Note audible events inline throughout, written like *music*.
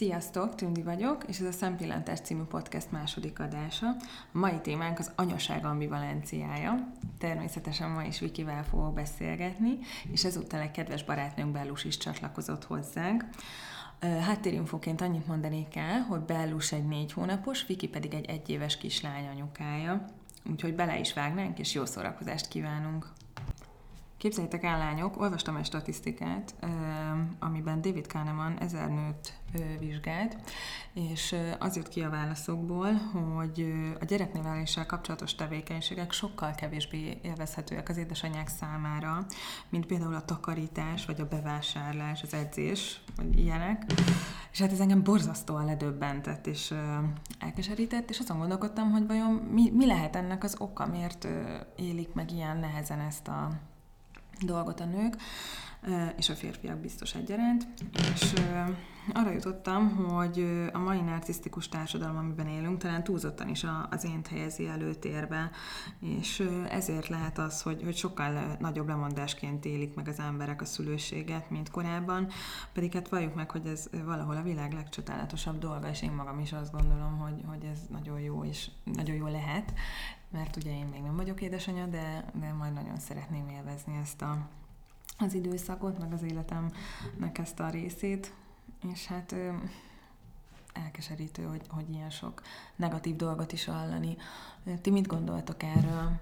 Sziasztok, Tündi vagyok, és ez a Szempillantás című podcast második adása. A mai témánk az anyaság ambivalenciája. Természetesen ma is Vikivel fogok beszélgetni, és ezúttal egy kedves barátnőnk Bellus is csatlakozott hozzánk. Háttérinfóként annyit mondanék el, hogy Bellus egy négy hónapos, Viki pedig egy egyéves kislány anyukája. Úgyhogy bele is vágnánk, és jó szórakozást kívánunk! Képzeljétek el, lányok, olvastam egy statisztikát, amiben David Kahneman ezer nőt vizsgált, és az jött ki a válaszokból, hogy a gyerekneveléssel kapcsolatos tevékenységek sokkal kevésbé élvezhetőek az édesanyák számára, mint például a takarítás, vagy a bevásárlás, az edzés, vagy ilyenek. És hát ez engem borzasztóan ledöbbentett és elkeserített, és azon gondolkodtam, hogy vajon mi, mi lehet ennek az oka, miért élik meg ilyen nehezen ezt a dolgot a nők, és a férfiak biztos egyaránt, és arra jutottam, hogy a mai narcisztikus társadalom, amiben élünk, talán túlzottan is az én helyezi előtérbe, és ezért lehet az, hogy, hogy sokkal nagyobb lemondásként élik meg az emberek a szülőséget, mint korábban, pedig hát valljuk meg, hogy ez valahol a világ legcsodálatosabb dolga, és én magam is azt gondolom, hogy, hogy ez nagyon jó, és nagyon jó lehet, mert ugye én még nem vagyok édesanyja, de, de majd nagyon szeretném élvezni ezt a, az időszakot, meg az életemnek ezt a részét, és hát elkeserítő, hogy, hogy ilyen sok negatív dolgot is hallani. Ti mit gondoltok erről?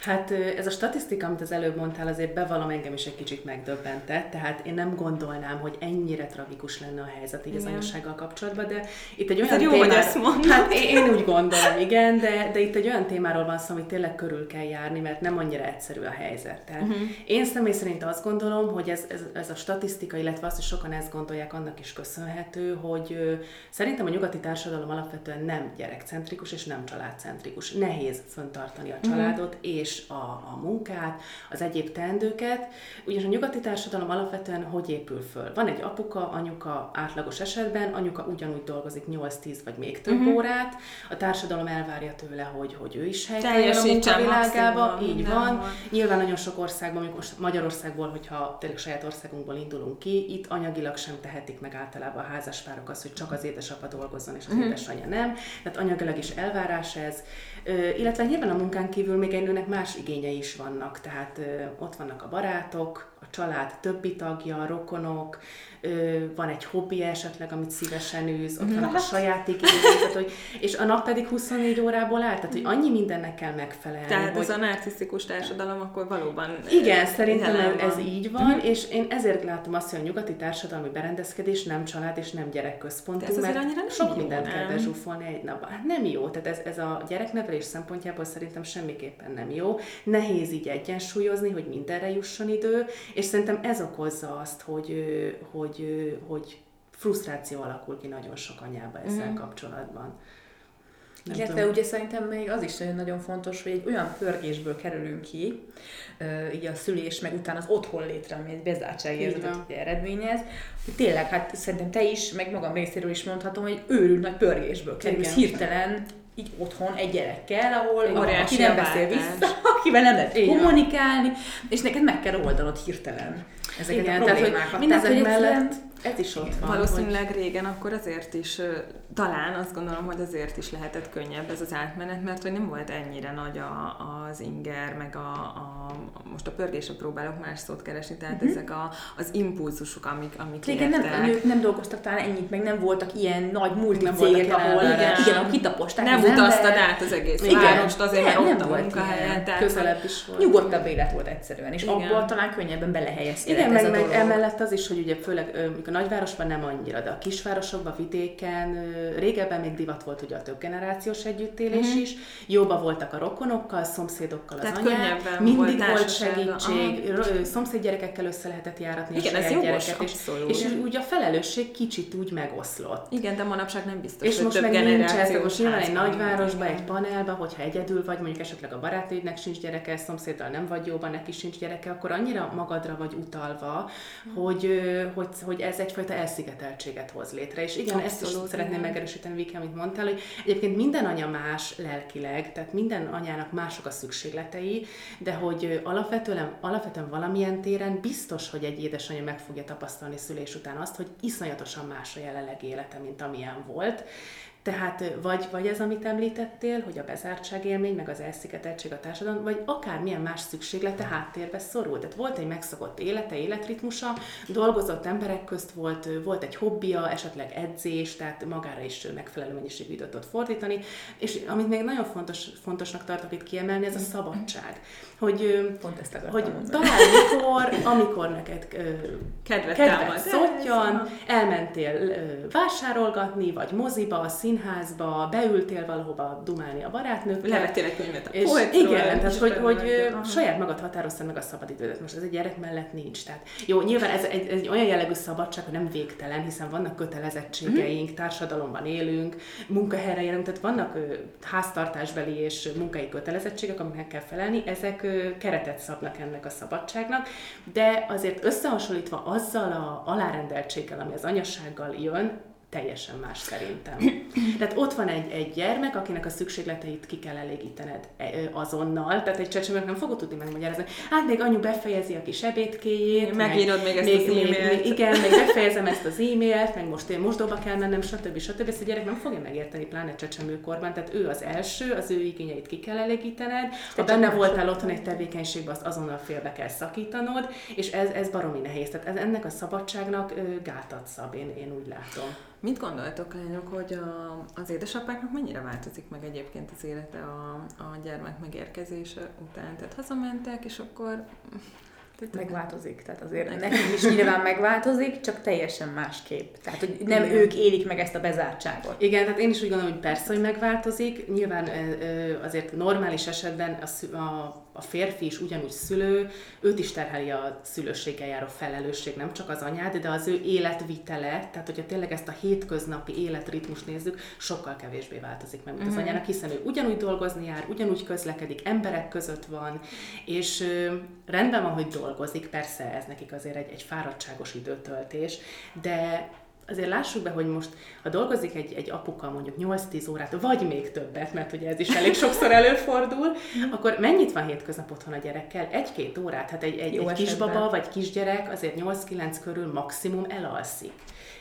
Hát ez a statisztika, amit az előbb mondtál, azért bevallom engem is egy kicsit megdöbbentett, tehát én nem gondolnám, hogy ennyire tragikus lenne a helyzet így az anyasággal kapcsolatban, de itt egy olyan ez jó, témár... hogy ezt Hát én, én úgy gondolom, igen, de, de itt egy olyan témáról van szó, amit tényleg körül kell járni, mert nem annyira egyszerű a helyzet. Tehát uh-huh. én személy szerint azt gondolom, hogy ez, ez, ez a statisztika, illetve azt, hogy sokan ezt gondolják, annak is köszönhető, hogy ö, szerintem a nyugati társadalom alapvetően nem gyerekcentrikus és nem családcentrikus. Nehéz föntartani a családot, uh-huh és a, a munkát, az egyéb teendőket, ugyanis a nyugati társadalom alapvetően hogy épül föl? Van egy apuka, anyuka átlagos esetben, anyuka ugyanúgy dolgozik 8-10 vagy még több uh-huh. órát, a társadalom elvárja tőle, hogy, hogy ő is helytálljon a munkavilágába, így van. van. Nyilván nagyon sok országban, mondjuk most Magyarországból, hogyha tényleg saját országunkból indulunk ki, itt anyagilag sem tehetik meg általában a házaspárok azt, hogy csak az édesapa dolgozzon, és az uh-huh. édesanyja nem. Tehát anyagilag is elvárás ez. Illetve nyilván a munkán kívül még egy nőnek más igényei is vannak, tehát ott vannak a barátok, a család többi tagja, rokonok, van egy hobbi esetleg, amit szívesen űz, ott vannak a saját igényei, hogy, és a nap pedig 24 órából áll, tehát hogy annyi mindennek kell megfelelni. Tehát hogy... ez a narcisztikus társadalom akkor valóban Igen, szerintem ez, ez így van, uh-huh. és én ezért látom azt, hogy a nyugati társadalmi berendezkedés nem család és nem gyerekközpontú, mert nem sok jó, mindent nem? kell bezsúfolni egy napban. Hát nem jó, tehát ez, ez a gyereknevelés szempontjából szerintem semmiképpen nem jó. Nehéz így egyensúlyozni, hogy mindenre jusson idő, és szerintem ez okozza azt, hogy, hogy, hogy frusztráció alakul ki nagyon sok anyába ezzel mm. kapcsolatban. Nem Illetve tudom. ugye szerintem még az is nagyon fontos, hogy egy olyan pörgésből kerülünk ki, így a szülés, meg utána az otthon létre, ami egy bezártságérzetet eredményez, hogy tényleg, hát szerintem te is, meg magam részéről is mondhatom, hogy őrült nagy pörgésből kerülsz hirtelen így otthon egy gyerekkel, ahol aki nem beszél vissza, *laughs* akivel nem lehet kommunikálni, és neked meg kell oldanod hirtelen ezeket Igen, a problémákat. Tehát, hogy mindezek mellett ez is ott van. Valószínűleg hogy... régen akkor azért is, talán azt gondolom, hogy azért is lehetett könnyebb ez az átmenet, mert hogy nem volt ennyire nagy a, az inger, meg a, a most a pörgésre próbálok más szót keresni, tehát uh-huh. ezek a, az impulzusok, amik, amik Igen, nem, nők nem dolgoztak talán ennyit, meg nem voltak ilyen nagy multicégek, ahol igen, igen, a kitaposták Nem utaztad át az egész igen, várost azért, mert ott a munkahelyen. Közelebb is volt. Nyugodtabb élet volt egyszerűen, és igen. abból talán könnyebben belehelyezkedett Igen, meg, meg emellett az is, hogy ugye főleg a nagyvárosban nem annyira, de a kisvárosokban, vidéken régebben még divat volt ugye a több generációs együttélés uh-huh. is, jóba voltak a rokonokkal, szomszédokkal Tehát az anyák, mindig volt segítség, aha. szomszéd gyerekekkel össze lehetett járatni Igen, a ez gyereket, és, és úgy a felelősség kicsit úgy megoszlott. Igen, de manapság nem biztos, És hogy most több meg nincs ez, most nyilván egy nagyvárosban, egy panelban, hogyha egyedül vagy, mondjuk esetleg a barátnődnek sincs gyereke, szomszéddal nem vagy jóban, neki sincs gyereke, akkor annyira magadra vagy utalva, hogy, hogy, hogy ez ez egyfajta elszigeteltséget hoz létre. És igen, Abszolút, ezt is szeretném megerősíteni, Viki, amit mondtál, hogy egyébként minden anya más lelkileg, tehát minden anyának mások a szükségletei, de hogy alapvetően, alapvetően valamilyen téren biztos, hogy egy édesanyja meg fogja tapasztalni szülés után azt, hogy iszonyatosan más a jelenleg élete, mint amilyen volt. Tehát vagy, vagy ez, amit említettél, hogy a bezártság élmény, meg az elszigeteltség a társadalom, vagy akármilyen más szükséglete háttérbe szorul. Tehát volt egy megszokott élete, életritmusa, dolgozott emberek közt volt, volt egy hobbija, esetleg edzés, tehát magára is megfelelő mennyiségű időt tudott fordítani, és amit még nagyon fontos, fontosnak tartok itt kiemelni, ez a szabadság. Hogy, Pont ezt hogy bármikor, amikor neked kedvet, kedvet szottyan, elmentél vásárolgatni, vagy moziba, színházba, beültél valahova dumálni a barátnőkkel. Levettél egy könyvet a és Igen, tehát hogy, hogy saját magad határoztad meg a szabadidődet. Most ez egy gyerek mellett nincs. Tehát jó, nyilván ez egy, egy olyan jellegű szabadság, hogy nem végtelen, hiszen vannak kötelezettségeink, társadalomban élünk, munkahelyre élünk, tehát vannak ö, háztartásbeli és munkai kötelezettségek, amiknek kell felelni, ezek ö, keretet szabnak ennek a szabadságnak, de azért összehasonlítva azzal a alárendeltséggel, ami az anyassággal jön, teljesen más szerintem. Tehát ott van egy, egy gyermek, akinek a szükségleteit ki kell elégítened e, azonnal, tehát egy csecsemőnek nem fogod tudni megmagyarázni. Hát még anyu befejezi a kis ebédkéjét. Megírod még, még ezt még, az e-mailt. Még, igen, még befejezem ezt az e-mailt, meg most én mosdóba kell mennem, stb. stb. Ezt a gyerek nem fogja megérteni, pláne csecsemőkorban. Tehát ő az első, az ő igényeit ki kell elégítened. Ha benne voltál otthon egy tevékenységben, azt azonnal félbe kell szakítanod, és ez, ez baromi nehéz. Tehát ez, ennek a szabadságnak gátat szab, én, én úgy látom. Mit gondoltok, lányok, hogy a, az édesapáknak mennyire változik meg egyébként az élete a, a gyermek megérkezése után? Tehát hazamentek, és akkor megváltozik, tehát azért nekünk is nyilván megváltozik, csak teljesen másképp. Tehát, hogy nem Igen. ők élik meg ezt a bezártságot. Igen, tehát én is úgy gondolom, hogy persze, hogy megváltozik. Nyilván azért normális esetben a, a a férfi is ugyanúgy szülő, őt is terheli a szülőséggel járó felelősség, nem csak az anyád, de az ő életvitele, tehát hogyha tényleg ezt a hétköznapi életritmus nézzük, sokkal kevésbé változik meg, mint az mhm. anyának, hiszen ő ugyanúgy dolgozni jár, ugyanúgy közlekedik, emberek között van, és ö, rendben van, hogy dolgozik, persze ez nekik azért egy, egy fáradtságos időtöltés, de azért lássuk be, hogy most, ha dolgozik egy, egy apuka mondjuk 8-10 órát, vagy még többet, mert ugye ez is elég sokszor előfordul, akkor mennyit van hétköznap otthon a gyerekkel? Egy-két órát? Hát egy, egy, egy kisbaba vagy kisgyerek azért 8-9 körül maximum elalszik.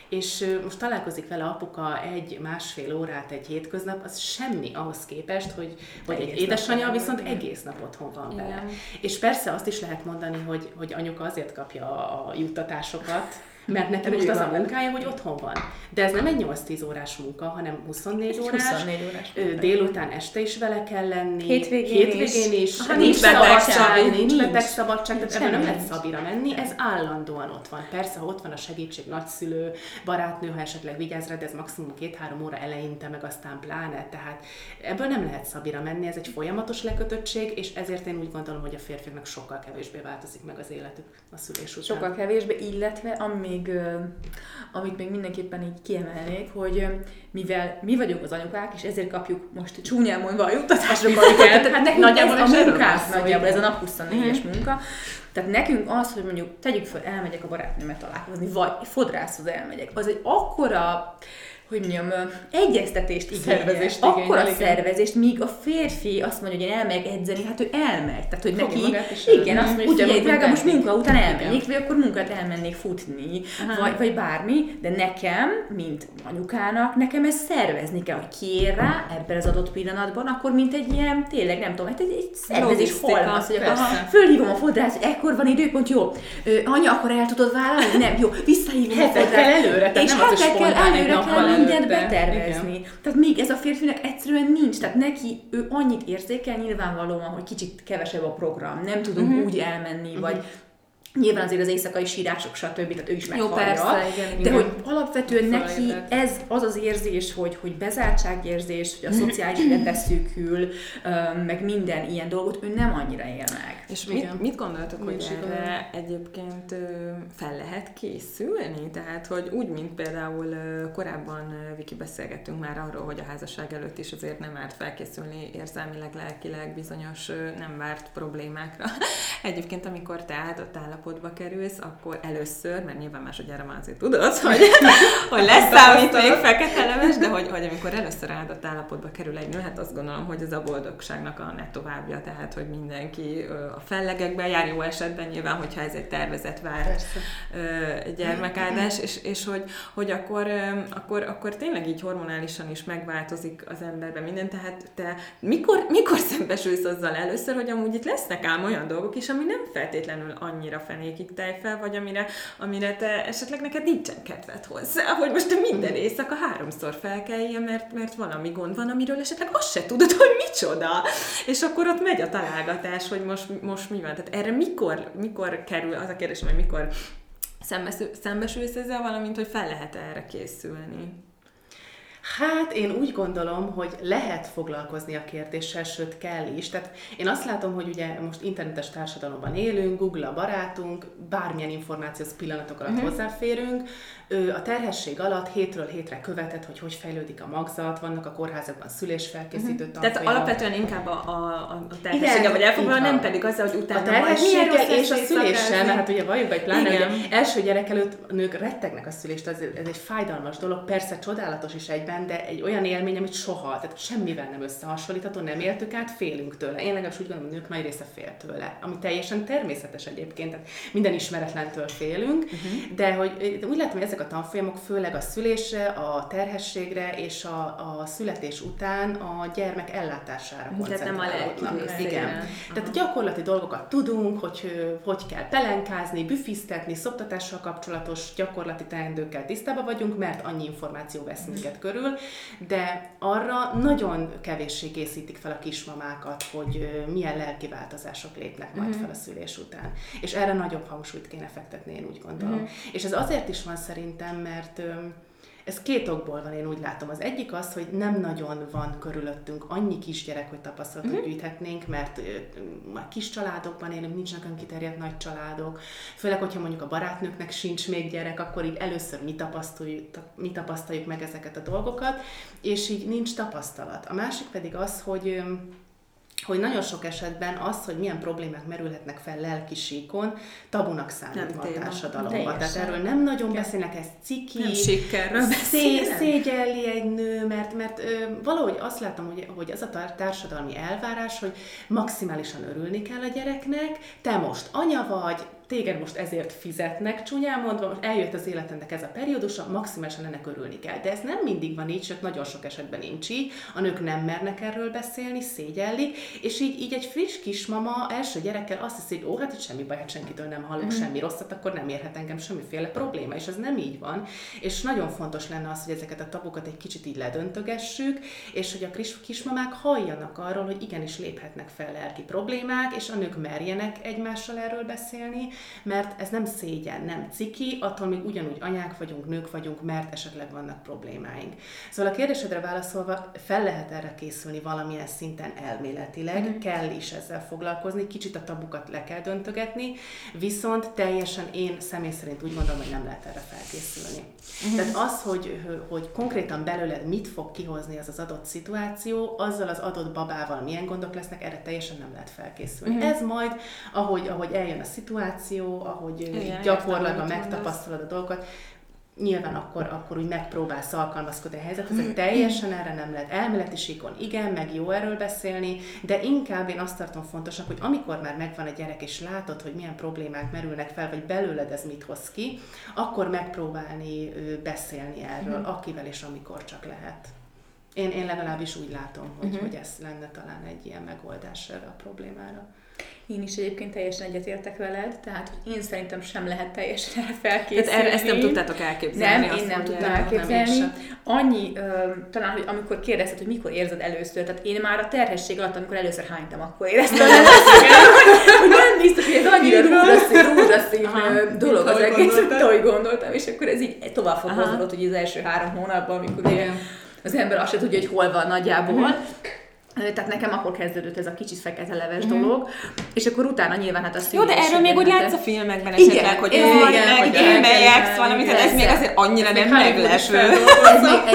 És most találkozik vele apuka egy-másfél órát egy hétköznap, az semmi ahhoz képest, hogy, hogy egy édesanyja viszont igen. egész nap otthon van vele. És persze azt is lehet mondani, hogy, hogy anyuka azért kapja a juttatásokat, mert nekem most az a munkája, hogy otthon van. De ez nem egy 8-10 órás munka, hanem 24 órás. 24 órás. Délután este is vele kell lenni. Hétvégén, hétvégén is. is. Aha, nincs szabadság, nincs betegszabadság, tehát ebben nem lehet szabira menni, ez állandóan ott van. Persze, ha ott van a segítség, nagyszülő, barátnő, ha esetleg vigyáz rá, de ez maximum két-három óra eleinte, meg aztán pláne. Tehát ebből nem lehet szabira menni, ez egy folyamatos lekötöttség, és ezért én úgy gondolom, hogy a férfiaknak sokkal kevésbé változik meg az életük a szülés után. Sokkal kevésbé, illetve ami még, amit még mindenképpen így kiemelnék, hogy mivel mi vagyunk az anyukák, és ezért kapjuk most csúnyán mondva a juttatásokat, *laughs* tehát hát nekünk nagyjából ez a munkánk, nagyjából ez a nap 24-es mhm. munka, tehát nekünk az, hogy mondjuk tegyük fel, elmegyek a barátnőmet találkozni, vagy fodrászhoz elmegyek, az egy akkora hogy mondjam, egyeztetést igényel. Szervezést igényel, Akkor a szervezést, míg a férfi azt mondja, hogy én elmegyek edzeni, hát ő elmegy. Tehát, hogy neki, igen, azt mondja, hogy drága, most munka után elmennék, vagy akkor munkát elmennék futni, vagy, vagy bármi, de nekem, mint anyukának, nekem ezt szervezni kell, hogy kér rá ebben az adott pillanatban, akkor mint egy ilyen, tényleg nem tudom, hát egy, egy szervezés holmasz, hogy akkor fölhívom a fodrász, ekkor van időpont, jó, ö, anya, akkor el tudod vállalni? Nem, jó, visszahívom a fodrász. előre, és nem az, hogy előre kell mindent betervezni. Igen. Tehát még ez a férfinek egyszerűen nincs. Tehát neki ő annyit érzékel nyilvánvalóan, hogy kicsit kevesebb a program, nem tudunk uh-huh. úgy elmenni, uh-huh. vagy Nyilván azért az éjszakai sírások, stb. Tehát ő is meghallja. Jó, persze, igen, igen. De hogy alapvetően neki ez az az érzés, hogy, hogy bezártságérzés, hogy a szociális élet beszűkül, meg minden ilyen dolgot, ő nem annyira él meg. És mit, mit gondoltok, hogy erre egyébként fel lehet készülni? Tehát, hogy úgy, mint például korábban Viki beszélgettünk már arról, hogy a házasság előtt is azért nem árt felkészülni érzelmileg, lelkileg bizonyos nem várt problémákra. *laughs* Egyébként, amikor te áldott állapot állapotba kerülsz, akkor először, mert nyilván másodjára már azért tudod, *laughs* hogy, hogy lesz számít még fekete leves, de hogy, hogy amikor először áldott állapotba kerül egy nő, hát azt gondolom, hogy ez a boldogságnak a net továbbja, tehát hogy mindenki a fellegekben jár jó esetben nyilván, hogyha ez egy tervezett vár Persze. gyermekáldás, és, és hogy, hogy akkor, akkor, akkor tényleg így hormonálisan is megváltozik az emberben minden, tehát te mikor, mikor szembesülsz azzal először, hogy amúgy itt lesznek ám olyan dolgok is, ami nem feltétlenül annyira fenékig fel, vagy amire, amire te esetleg neked nincsen kedved hozzá, hogy most te minden éjszaka háromszor felkeljen, mert, mert valami gond van, amiről esetleg azt se tudod, hogy micsoda. És akkor ott megy a találgatás, hogy most, most mi van. Tehát erre mikor, mikor kerül, az a kérdés, hogy mikor szembesülsz ezzel, valamint, hogy fel lehet erre készülni. Hát én úgy gondolom, hogy lehet foglalkozni a kérdéssel, sőt kell is. Tehát én azt látom, hogy ugye most internetes társadalomban élünk, Google a barátunk, bármilyen információs pillanatok alatt uh-huh. hozzáférünk, a terhesség alatt hétről hétre követett, hogy hogy fejlődik a magzat, vannak a kórházakban szülésfelkészítő uh-huh. Tehát alapvetően inkább a, a, a terhessége vagy elfoglalva, nem pedig az, hogy utána a terhessége és a szüléssel, mert hát ugye valljuk egy pláne, hogy első gyerek előtt a nők rettegnek a szülést, ez, ez egy fájdalmas dolog, persze csodálatos is egyben, de egy olyan élmény, amit soha, tehát semmivel nem összehasonlítható, nem éltük át, félünk tőle. Én legalábbis úgy gondolom, a nők nagy része fél tőle, ami teljesen természetes egyébként, tehát minden ismeretlentől félünk, uh-huh. de hogy úgy látom, hogy ezek ezek a tanfolyamok főleg a szülésre, a terhességre és a, a születés után a gyermek ellátására koncentrálódnak. Igen. Aha. Tehát gyakorlati dolgokat tudunk, hogy hogy kell pelenkázni, büfisztetni, szoptatással kapcsolatos gyakorlati teendőkkel tisztában vagyunk, mert annyi információ vesz mhm. minket körül, de arra nagyon kevéssé készítik fel a kismamákat, hogy milyen lelki változások lépnek majd mhm. fel a szülés után. És erre nagyobb hangsúlyt kéne fektetni, én úgy gondolom. Uh-huh. És ez azért is van szerint szerintem, mert ez két okból van, én úgy látom. Az egyik az, hogy nem nagyon van körülöttünk annyi kisgyerek, hogy tapasztalatot uh-huh. gyűjthetnénk, mert már kis családokban élünk, nincsenek olyan kiterjedt nagy családok. Főleg, hogyha mondjuk a barátnőknek sincs még gyerek, akkor így először mi tapasztaljuk, mi tapasztaljuk meg ezeket a dolgokat, és így nincs tapasztalat. A másik pedig az, hogy hogy nagyon sok esetben az, hogy milyen problémák merülhetnek fel lelki síkon, tabunak számít a társadalomban. Tehát erről nem nagyon beszélnek, ez ciki, nem szé, szégyelli egy nő, mert, mert ö, valahogy azt látom, hogy, hogy az a társadalmi elvárás, hogy maximálisan örülni kell a gyereknek, te most anya vagy, téged most ezért fizetnek, csúnyán mondva, most eljött az életednek ez a periódusa, maximálisan ennek örülni kell. De ez nem mindig van így, sőt nagyon sok esetben nincs így. A nők nem mernek erről beszélni, szégyellik, és így, így egy friss kismama első gyerekkel azt hiszi, hogy ó, hát itt semmi baj, hát senkitől nem hallok mm. semmi rosszat, akkor nem érhet engem semmiféle probléma, és ez nem így van. És nagyon fontos lenne az, hogy ezeket a tabukat egy kicsit így ledöntögessük, és hogy a kis, kismamák halljanak arról, hogy igenis léphetnek fel lelki problémák, és a nők merjenek egymással erről beszélni, mert ez nem szégyen, nem ciki, attól még ugyanúgy anyák vagyunk, nők vagyunk, mert esetleg vannak problémáink. Szóval a kérdésedre válaszolva fel lehet erre készülni valamilyen szinten elméletileg, mm. kell is ezzel foglalkozni, kicsit a tabukat le kell döntögetni, viszont teljesen én személy szerint úgy gondolom, hogy nem lehet erre felkészülni. Mm. Tehát az, hogy, hogy konkrétan belőled mit fog kihozni az az adott szituáció, azzal az adott babával milyen gondok lesznek, erre teljesen nem lehet felkészülni. Mm. Ez majd, ahogy, ahogy eljön a szituáció, szituáció, ahogy Igen, gyakorlatban megtapasztalod a dolgokat, nyilván akkor, akkor úgy megpróbálsz alkalmazkodni a helyzethez, hogy teljesen erre nem lehet. Elméleti síkon igen, meg jó erről beszélni, de inkább én azt tartom fontosnak, hogy amikor már megvan a gyerek, és látod, hogy milyen problémák merülnek fel, vagy belőled ez mit hoz ki, akkor megpróbálni beszélni erről, uh-huh. akivel és amikor csak lehet. Én, én legalábbis úgy látom, hogy, uh-huh. hogy ez lenne talán egy ilyen megoldás erre a problémára. Én is egyébként teljesen egyetértek veled, tehát hogy én szerintem sem lehet teljesen felkészülni. Tehát erre ezt nem tudtátok elképzelni. Nem, én nem tudtam elképzelni. Nem Annyi, ö, talán, hogy amikor kérdezted, hogy mikor érzed először, tehát én már a terhesség alatt, amikor először hánytam, akkor éreztem hogy nem biztos, hogy ez annyira rózsaszín, rózsaszín dolog az egész, mint ahogy gondoltam, és akkor ez így tovább fokozódott, hogy az első három hónapban, amikor az ember azt se tudja, hogy hol van nagyjából. Tehát nekem akkor kezdődött ez a kicsit fekete leves mm. dolog, és akkor utána nyilván hát a Jó, de erről még úgy látsz a filmekben esetleg, igen, hogy igen, van, igen, meg émelyeksz valamit, tehát ez még azért annyira nem meglepő.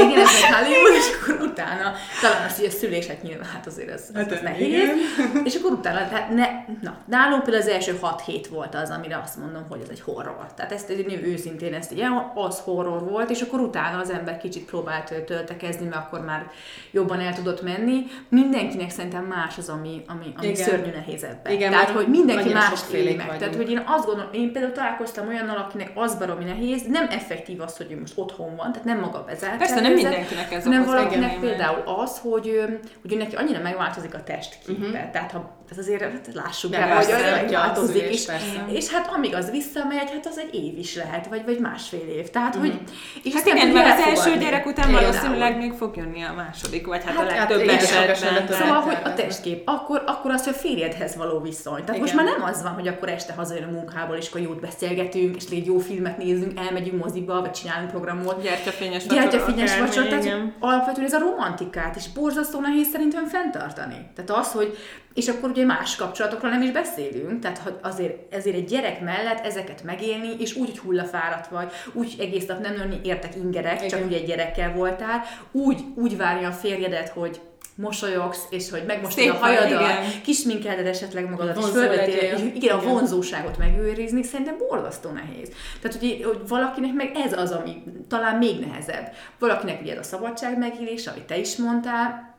Igen, ez még Hollywood, és akkor utána talán az, hogy a szülések nyilván, hát azért ez, ez, hát, ez nehéz, igen. és akkor utána, hát ne, na, nálunk például az első 6 hét volt az, amire azt mondom, hogy ez egy horror. Tehát ezt én őszintén ezt ilyen, az horror volt, és akkor utána az ember kicsit próbált töltekezni, mert akkor már jobban el tudott menni. Mindenkinek szerintem más az, ami, ami, ami szörnyű nehéz ebben. Igen, Tehát, hogy mindenki más éli meg. Tehát, hogy én azt gondolom, én például találkoztam olyannal, akinek az baromi nehéz, nem effektív az, hogy ő most otthon van, tehát nem maga bezárt. Persze, nem mindenkinek ez Nem valakinek például az, hogy, hogy neki annyira megváltozik a testképe. Uh-huh. Tehát ha ez azért hát lássuk be, hogy olyan megváltozik is. És hát amíg az visszamegy, hát az egy év is lehet, vagy, vagy másfél év. Tehát, uh-huh. hogy... És hát igen, mert az első gyerek után Például. valószínűleg még fog jönni a második, vagy hát, hát a legtöbb hát, esetben. Szóval, hogy a testkép, akkor, akkor az, hogy a férjedhez való viszony. Tehát igen. most már nem az van, hogy akkor este hazajön a munkából, és akkor jót beszélgetünk, és egy jó filmet nézünk, elmegyünk moziba, vagy csinálunk programot. Gyertyafényes vacsora. Gyertyafényes vacsora. Tehát alapvetően ez a romantikát is borzasztó nehéz szerintem fenntartani. Tehát az, hogy és akkor ugye más kapcsolatokról nem is beszélünk, tehát azért, ezért egy gyerek mellett ezeket megélni, és úgy, hogy hullafáradt vagy, úgy egész nap nem lenni értek ingerek, Igen. csak ugye egy gyerekkel voltál, úgy, úgy várja a férjedet, hogy mosolyogsz, és hogy megmostod a hajadat, kisminkeled esetleg magadat, és fölvetél, igen, igen, a vonzóságot megőrizni, szerintem borzasztó nehéz. Tehát, hogy, hogy valakinek meg ez az, ami talán még nehezebb. Valakinek ugye ez a szabadság megélés, amit te is mondtál,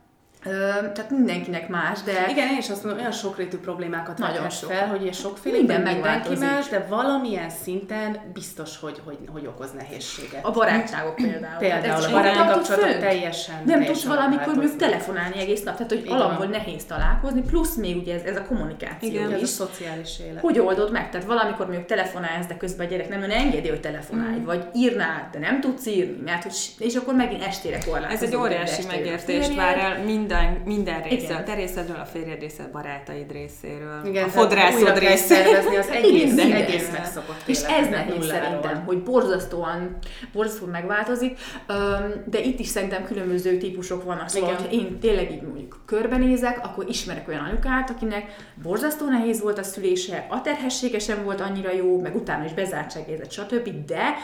tehát mindenkinek más, de... Igen, én is azt mondom, olyan sokrétű problémákat nagyon sok. fel, hogy és sokféle minden mindenki más, de valamilyen szinten biztos, hogy, hogy, hogy okoz nehézséget. A barátságok például. Például a baráti kapcsolatok teljesen Nem tudsz valamikor mondjuk telefonálni egész nap, tehát hogy alapból nehéz találkozni, plusz még ugye ez, ez a kommunikáció Igen, is. ez a szociális élet. Hogy oldod meg? Tehát valamikor mondjuk telefonálsz, de közben a gyerek nem engedi, hogy telefonálj, mm. vagy írnál, de nem tudsz írni, mert hogy, és akkor megint estére korlátozod. Ez egy óriási megértést vár el minden minden, minden része, a te részedről, a férjed részéről, barátaid részéről, Igen, a fodrászod részéről. az *laughs* egész, minden, egész megszokott És ez nehéz szerintem, hogy borzasztóan, borzasztóan megváltozik, de itt is szerintem különböző típusok vannak. Szóval, ha én tényleg így mondjuk körbenézek, akkor ismerek olyan anyukát, akinek borzasztó nehéz volt a szülése, a terhessége sem volt annyira jó, meg utána is bezártságérzet, stb. De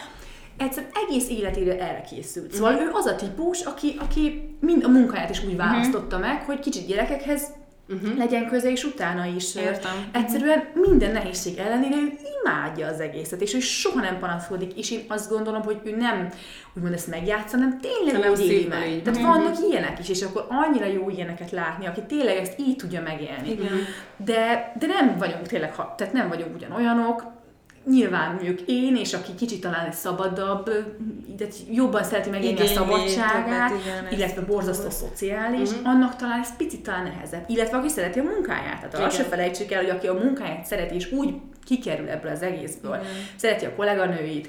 egyszerűen egész életére erre készült. Szóval uh-huh. ő az a típus, aki, aki mind a munkáját is úgy mhm. választotta uh-huh. meg, hogy kicsit gyerekekhez uh-huh. legyen köze, és utána is. Értem. Egyszerűen minden nehézség ellenére ő imádja az egészet, és ő soha nem panaszkodik, és én azt gondolom, hogy ő nem úgymond ezt megjátsza, hanem tényleg nem úgy éli meg. Így. Tehát uh-huh. vannak ilyenek is, és akkor annyira jó ilyeneket látni, aki tényleg ezt így tudja megélni. Igen. De, de nem vagyunk tényleg, tehát nem vagyunk ugyanolyanok, nyilván mondjuk én, és aki kicsit talán egy szabadabb, de jobban szereti megélni a szabadságát, igen, illetve borzasztó szociális, uh-huh. annak talán ez picit talán nehezebb. Illetve aki szereti a munkáját. Tehát azt se felejtsük el, hogy aki a munkáját szereti, és úgy kikerül ebből az egészből, uh-huh. szereti a kolléganőit,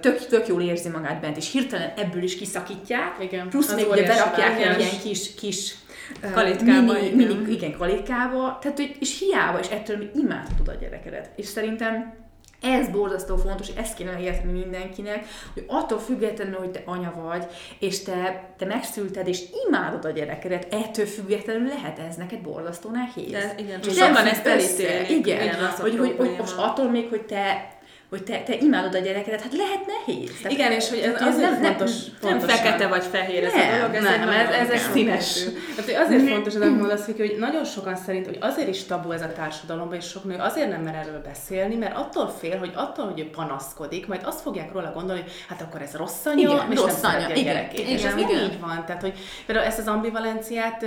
tök, tök jól érzi magát bent, és hirtelen ebből is kiszakítják, igen. plusz még ugye berakják egy ilyen kis, kis kalitkába, mini, igen. mini, igen, kalitkába, tehát, hogy, és hiába, és ettől imádod a gyerekedet. És szerintem ez borzasztó fontos, és ezt kéne érteni mindenkinek, hogy attól függetlenül, hogy te anya vagy, és te, te megszülted, és imádod a gyerekedet, ettől függetlenül lehet ez neked borzasztó nehéz. De, igen, csak sokan ezt elítélni. Igen, igen hogy, hogy, hogy most attól még, hogy te hogy te, te imádod a gyerekedet, hát lehet nehéz. Tehát Igen, és hogy ez azért nem, fontos, nem, nem fekete vagy fehér ez nem, a dolog, ez, nem, ez, ez, ez színes. Tehát azért fontos, hogy mondasz, hogy nagyon sokan szerint, hogy azért is tabu ez a társadalomban, és sok nő azért nem mer erről beszélni, mert attól fél, hogy attól, hogy ő panaszkodik, majd azt fogják róla gondolni, hogy hát akkor ez rossz anya, igen, és rossz nem anya. a gyerekét. Igen, és ez nem így van. Tehát, hogy például ezt az ambivalenciát,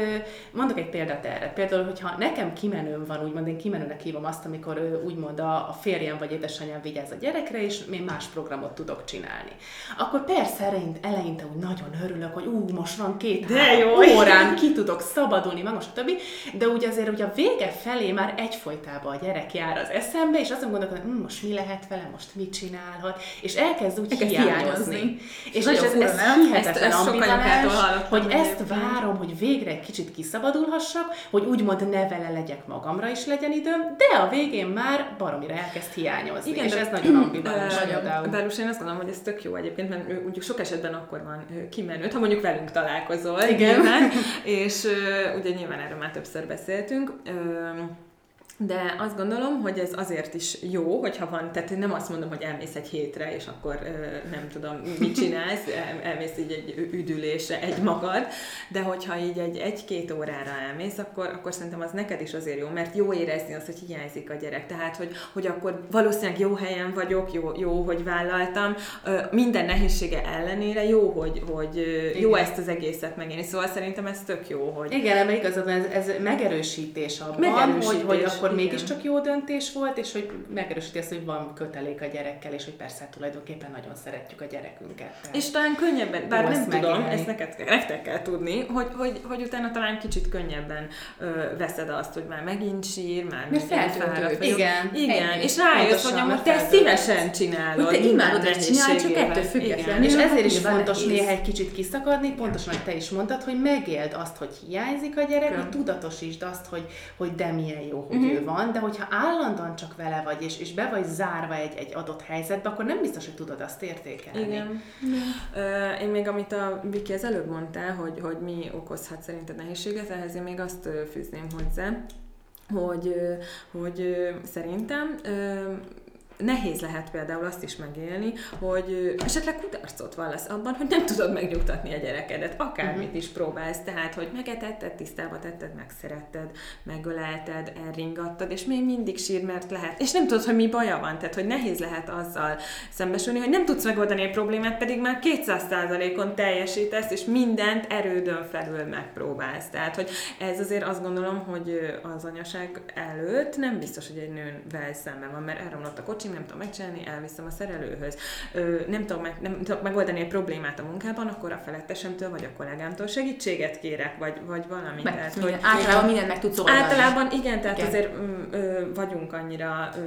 mondok egy példát erre. Például, hogyha nekem kimenőm van, úgymond én kimenőnek hívom azt, amikor úgymond a, a férjem vagy édesanyám vigyáz a gyerekre, és én más programot tudok csinálni. Akkor persze eleinte, eleinte úgy nagyon örülök, hogy ú, most van két de jó. órán, ki tudok szabadulni, meg most a többi, de ugye azért ugye a vége felé már egyfolytában a gyerek jár az eszembe, és azon gondolkodom, hogy hm, most mi lehet vele, most mit csinálhat, és elkezd úgy elkezd hiányozni. hiányozni. És, és ez, ez hihetetlen ambivalens, hogy ezt várom, hogy végre egy kicsit kiszabadulhassak, hogy úgymond ne vele legyek magamra is legyen időm, de a végén már baromira elkezd hiányozni. Igen, és ez nagyon nagyon ambivalens például. Bár most én azt gondolom, hogy ez tök jó egyébként, mert mondjuk sok esetben akkor van kimenőt, ha mondjuk velünk találkozol. Igen. Nyilván, és ugye nyilván erről már többször beszéltünk de azt gondolom, hogy ez azért is jó, hogyha van, tehát én nem azt mondom, hogy elmész egy hétre, és akkor nem tudom, mit csinálsz, *laughs* elmész így egy üdülésre egy magad, de hogyha így egy, egy-két órára elmész, akkor, akkor szerintem az neked is azért jó, mert jó érezni azt, hogy hiányzik a gyerek. Tehát, hogy, hogy akkor valószínűleg jó helyen vagyok, jó, jó hogy vállaltam, minden nehézsége ellenére jó, hogy, hogy jó Igen. ezt az egészet megélni. Szóval szerintem ez tök jó, hogy... Igen, ebben igazad, ez, ez megerősítés abban, megerősítés, hogy, hogy akkor igen. mégiscsak jó döntés volt, és hogy megerősíti ezt, hogy van kötelék a gyerekkel, és hogy persze tulajdonképpen nagyon szeretjük a gyerekünket. És talán könnyebben, bár nem tudom, ezt neked, nektek kell tudni, hogy, hogy, hogy utána talán kicsit könnyebben ö, veszed azt, hogy már megint sír, már Mert feltöltőd. Igen, igen. Ennyi. És rájössz, hogy amúgy te szívesen csinálod. Hogy te imádod ezt csinálni, csak ettől függetlenül. És ezért is fontos néha egy kicsit kiszakadni, pontosan, hogy te is mondtad, hogy megéld azt, hogy hiányzik a gyerek, hogy tudatosítsd azt, hogy, hogy de milyen jó, hogy ő van, de hogyha állandóan csak vele vagy, és, és be vagy zárva egy, egy adott helyzetbe, akkor nem biztos, hogy tudod azt értékelni. Igen. Uh, én még amit a Viki az előbb mondtál, hogy, hogy mi okozhat szerinted nehézséget, ehhez én még azt fűzném hozzá, hogy, hogy szerintem nehéz lehet például azt is megélni, hogy esetleg kudarcot vallasz abban, hogy nem tudod megnyugtatni a gyerekedet, akármit uh-huh. is próbálsz, tehát, hogy megetetted, tisztába tetted, megszeretted, megölelted, elringattad, és még mindig sír, mert lehet, és nem tudod, hogy mi baja van, tehát, hogy nehéz lehet azzal szembesülni, hogy nem tudsz megoldani egy problémát, pedig már 200%-on teljesítesz, és mindent erődön felül megpróbálsz. Tehát, hogy ez azért azt gondolom, hogy az anyaság előtt nem biztos, hogy egy nővel szemben van, mert elromlott a kocsi, nem tudom megcsinálni, elviszem a szerelőhöz. Ö, nem, tudom meg, nem tudok megoldani egy problémát a munkában, akkor a felettesemtől vagy a kollégámtól segítséget kérek, vagy, vagy valami. Meg, tehát, hogy, általában mindent meg tudsz oldani. Általában igen, tehát igen. azért mm, ö, vagyunk annyira ö,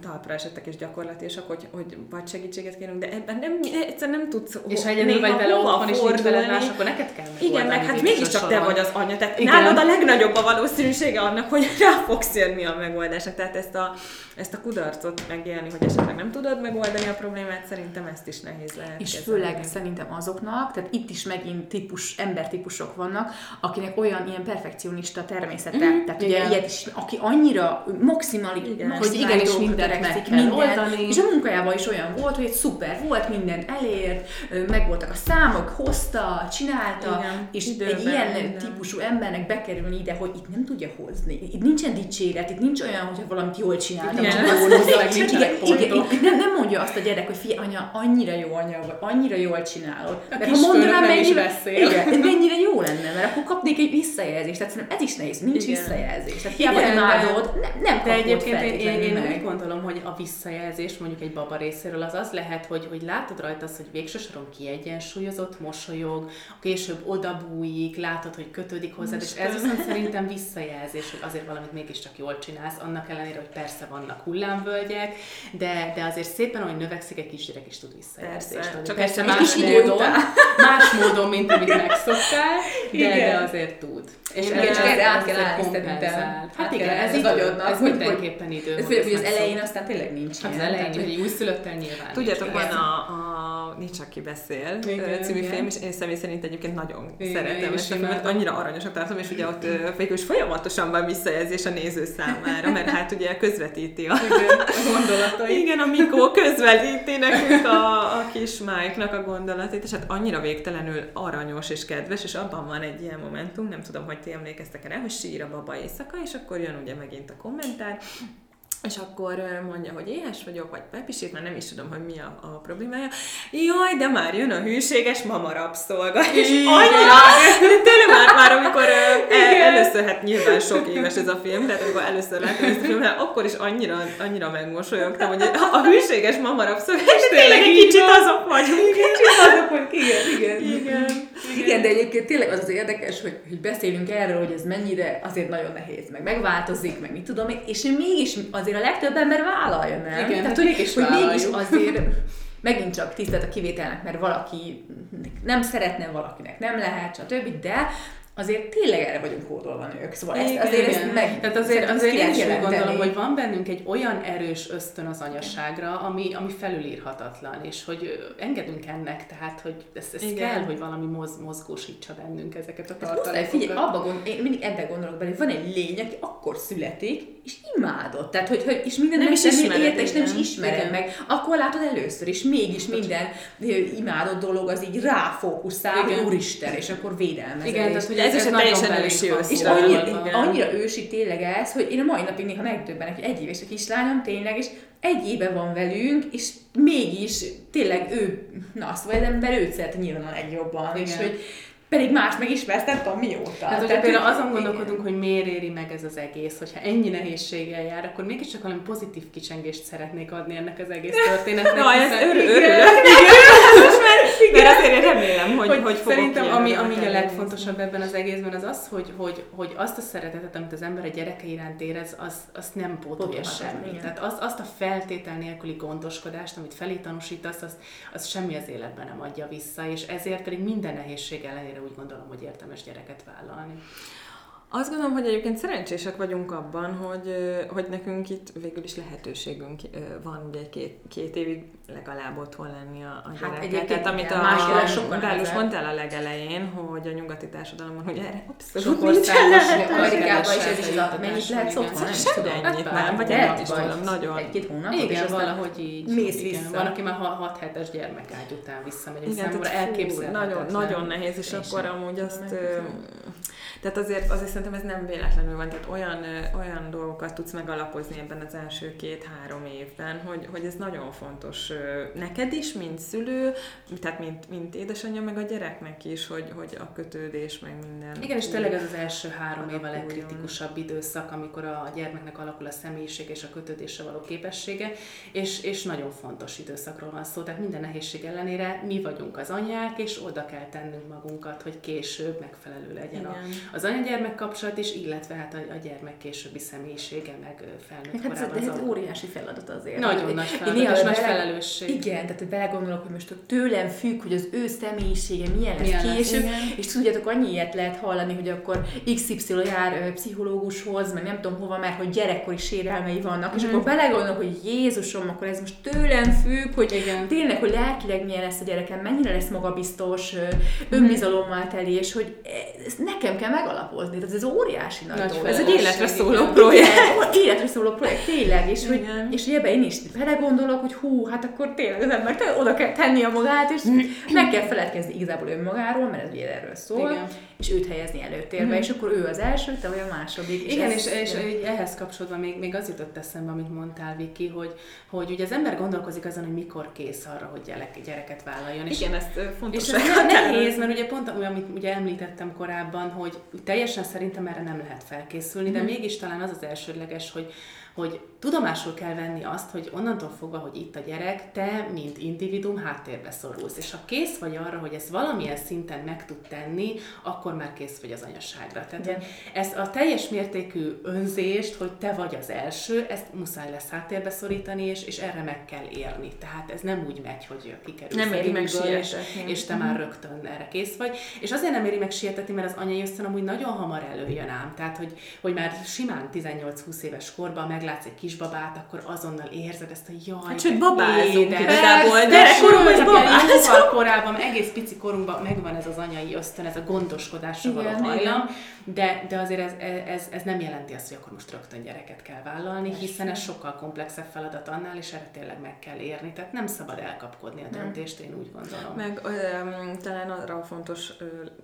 talpra esettek és gyakorlatilag, hogy, hogy vagy segítséget kérünk, de ebben nem, egyszerűen nem tudsz És ha egyedül vagy vele otthon, és nincs veled más, akkor neked kell Igen, meg hát mégiscsak te vagy az anya, tehát igen. nálad a legnagyobb a valószínűsége annak, hogy rá fogsz jönni a megoldásnak. Tehát ezt a, ezt a kudarcot megélni, hogy esetleg nem tudod megoldani a problémát, szerintem ezt is nehéz lehet. És kezelni. főleg szerintem azoknak, tehát itt is megint típus, embertípusok vannak, akinek olyan ilyen perfekcionista természete, mm, tehát igen. ugye ilyet is, aki annyira maximali, igen, hogy igenis mindent meg kell minden, oldani. És a munkájában is olyan volt, hogy egy szuper volt, mindent elért, megvoltak a számok, hozta, csinálta, igen, és időben, egy ilyen minden. típusú embernek bekerülni ide, hogy itt nem tudja hozni. Itt nincsen dicséret, itt nincs olyan, hogyha valamit jól csináltam, igen. csak *laughs* igen, igen, nem, nem mondja azt a gyerek, hogy fia, anya, annyira jó anya vagy, annyira jól csinálod. A mert ha mondanám, mennyire, igen, *laughs* mennyire jó lenne, mert akkor kapnék egy visszajelzést. Tehát szerintem ez is nehéz, nincs igen. visszajelzés. Tehát hiába imádod, nem, nem De egyébként én, én, én úgy gondolom, hogy a visszajelzés mondjuk egy baba részéről az az lehet, hogy, hogy látod rajta azt, hogy végső soron kiegyensúlyozott, mosolyog, később odabújik, látod, hogy kötődik hozzá, és ez viszont szerintem visszajelzés, hogy azért valamit mégiscsak jól csinálsz, annak ellenére, hogy persze vannak hullámvölgyek, de, de azért szépen, hogy növekszik, egy kisgyerek is tud visszajelzést persze, Csak persze más módon, *laughs* más módon, mint amit megszoktál, de, de azért tud. És igen, csak erre át kell állni szerintem. Hát igen, ez, ez, agyodnak, ez mindenképpen idő. Ez hogy az elején aztán tényleg nincs hát Az elején, hogy újszülöttel nyilván Tudjátok, van a, a Nincs, aki beszél igen, című igen. film, és én személy szerint egyébként nagyon igen, szeretem ezt a filmet, annyira aranyosak tartom, és ugye ott végül is folyamatosan van visszajelzés a néző számára, mert hát ugye közvetíti a, igen, gondolatait. Igen, a Mikó közvetíti nekünk a, a kis Mike-nak a gondolatait, és hát annyira végtelenül aranyos és kedves, és abban van egy ilyen momentum, nem tudom, hogy ti emlékeztek erre, hogy sír a baba éjszaka, és akkor jön ugye megint a kommentár, és akkor mondja, hogy éhes vagyok, vagy pepisít, már nem is tudom, hogy mi a, a problémája. Jaj, de már jön a hűséges mama rabszolga. És annyira, tényleg már, már amikor el, először, hát nyilván sok éves ez a film, tehát amikor először láttam ezt a filmet, akkor is annyira, annyira megmosolyogtam, hogy a hűséges mama rabszolga, és tényleg egy kicsit azok vagyunk. Kicsit azok vagyunk, igen, igen. Igen. Igen, de egyébként tényleg az az érdekes, hogy, hogy beszélünk erről, hogy ez mennyire azért nagyon nehéz, meg megváltozik, meg mit tudom én, és mégis azért a legtöbb ember vállalja, nem? Igen, Tehát, hogy, mégis hogy mégis azért megint csak tisztelt a kivételnek, mert valaki nem szeretne, valakinek nem lehet, stb., de azért tényleg erre vagyunk kódolva nők. Szóval ezt, azért ezt meg... Tehát azért, azért én is úgy gondolom, hogy van bennünk egy olyan erős ösztön az anyaságra, ami, ami felülírhatatlan, és hogy engedünk ennek, tehát hogy ez, ez kell, hogy valami moz, mozgósítsa bennünk ezeket a hát tartalmakat. Figyelj, abba gond, én mindig ebbe gondolok bele, hogy van egy lény, aki akkor születik, és imádott. Tehát, hogy, hogy és minden nem is ismered, érte, és nem is ismered meg. Akkor látod először, és mégis minden imádott dolog az így ráfókuszál, úristen, és akkor védelmez. Igen, tehát, hogy ez, ez, ez teljesen ősi És annyira, annyira ősi tényleg ez, hogy én a mai napig néha megdöbbenek, hogy egy éves a kislányom tényleg, és egy éve van velünk, és mégis tényleg ő, na azt vagy ember őt szeret nyilván a legjobban, Igen. és hogy pedig más megismersz, nem tudom mióta. Hát, hogyha például azon gondolkodunk, hogy miért éri meg ez az egész, hogyha ennyi nehézséggel jár, akkor mégiscsak valami pozitív kicsengést szeretnék adni ennek az egész történetnek. Na, ez örül, örülök. Mert azért remélem, hogy, hogy, hogy Szerintem, ami, ami a legfontosabb ebben az egészben, az az, hogy, hogy, hogy azt a szeretetet, amit az ember a gyereke iránt érez, az, nem pótolja semmi. Tehát az, azt a feltétel nélküli gondoskodást, amit felé tanúsítasz, az, az semmi az életben nem adja vissza, és ezért pedig minden nehézség ellenére úgy gondolom, hogy érdemes gyereket vállalni. Azt gondolom, hogy egyébként szerencsések vagyunk abban, hogy, hogy nekünk itt végül is lehetőségünk van ugye két, két évig legalább otthon lenni a, a hát gyereket. amit a, a Gálus mondtál a legelején, hogy a nyugati társadalomban, hogy erre abszolút nincsen Amerikában is ez is a mennyit lehet? Semmi ennyit nem, vagy el is tudom, nagyon. Egy-két hónap. Igen, valahogy így. Mész vissza. Van, aki már 6 hetes gyermekágy után visszamegy, és számomra elképzelhetetlen. Nagyon nehéz, és akkor amúgy azt tehát azért, azért szerintem ez nem véletlenül van, tehát olyan, olyan dolgokat tudsz megalapozni ebben az első két-három évben, hogy, hogy ez nagyon fontos neked is, mint szülő, tehát mint, mint édesanyja, meg a gyereknek is, hogy, hogy a kötődés, meg minden. Igen, és tényleg ez az első három év a legkritikusabb időszak, amikor a gyermeknek alakul a személyiség és a kötődésre való képessége, és, és nagyon fontos időszakról van szó, tehát minden nehézség ellenére mi vagyunk az anyák, és oda kell tennünk magunkat, hogy később megfelelő legyen Igen. a az anya-gyermek kapcsolat is, illetve hát a, a gyermek későbbi személyisége, meg felnőtt hát korában. Ez, ez óriási feladat azért. Nagyon nagy feladat, és nagy felelősség. Igen, tehát hogy belegondolok, hogy most tőlem függ, hogy az ő személyisége milyen lesz milyen később, lesz, és tudjátok, annyi ilyet lehet hallani, hogy akkor XY jár ö, pszichológushoz, meg nem tudom hova, mert hogy gyerekkori sérelmei vannak, mm. és mhm. akkor belegondolok, hogy Jézusom, akkor ez most tőlem függ, hogy Igen. tényleg, hogy lelkileg milyen lesz a gyerekem, mennyire lesz magabiztos, mhm. önbizalommal teli, és hogy ezt nekem kell megalapozni. Tehát ez óriási nagy, nagy dolog. Ez egy életre szóló projekt. Életre szóló projekt, tényleg. És, hogy, és hogy ebben én is belegondolok, hogy hú, hát akkor tényleg az ember oda kell tenni a magát, és meg kell feledkezni igazából önmagáról, mert ez ugye erről szól, Igen. és őt helyezni előtérbe, mm-hmm. és akkor ő az első, te vagy a második. És Igen, és, és, és ehhez kapcsolódva még, még az jutott eszembe, amit mondtál, Viki, hogy, hogy ugye az ember gondolkozik azon, hogy mikor kész arra, hogy gyerek, gyereket vállaljon. Igen, és, ezt fontos. És ez *laughs* nehéz, mert ugye pont amit ugye említettem korábban, hogy teljesen szerintem erre nem lehet felkészülni, de mm. mégis talán az az elsődleges, hogy hogy tudomásul kell venni azt, hogy onnantól fogva, hogy itt a gyerek, te, mint individum háttérbe szorulsz. És ha kész vagy arra, hogy ezt valamilyen szinten meg tud tenni, akkor már kész vagy az anyaságra. Tehát Igen. ezt a teljes mértékű önzést, hogy te vagy az első, ezt muszáj lesz háttérbe szorítani, és, és erre meg kell érni. Tehát ez nem úgy megy, hogy kikerül nem éri meg és, és te már mhm. rögtön erre kész vagy. És azért nem éri meg sietetni, mert az anyai ösztön amúgy nagyon hamar előjön ám. Tehát, hogy, hogy már simán 18-20 éves korban meg meglátsz egy kisbabát, akkor azonnal érzed ezt a jaj, hát, sőt, babázunk igazából, gyerekkoromban is babázunk. egész pici korunkban megvan ez az anyai ösztön, ez a gondoskodásra való hajlam, de, de azért ez, ez, ez, nem jelenti azt, hogy akkor most rögtön gyereket kell vállalni, hiszen ez sokkal komplexebb feladat annál, és erre tényleg meg kell érni. Tehát nem szabad elkapkodni a döntést, én úgy gondolom. Meg ö, talán arra fontos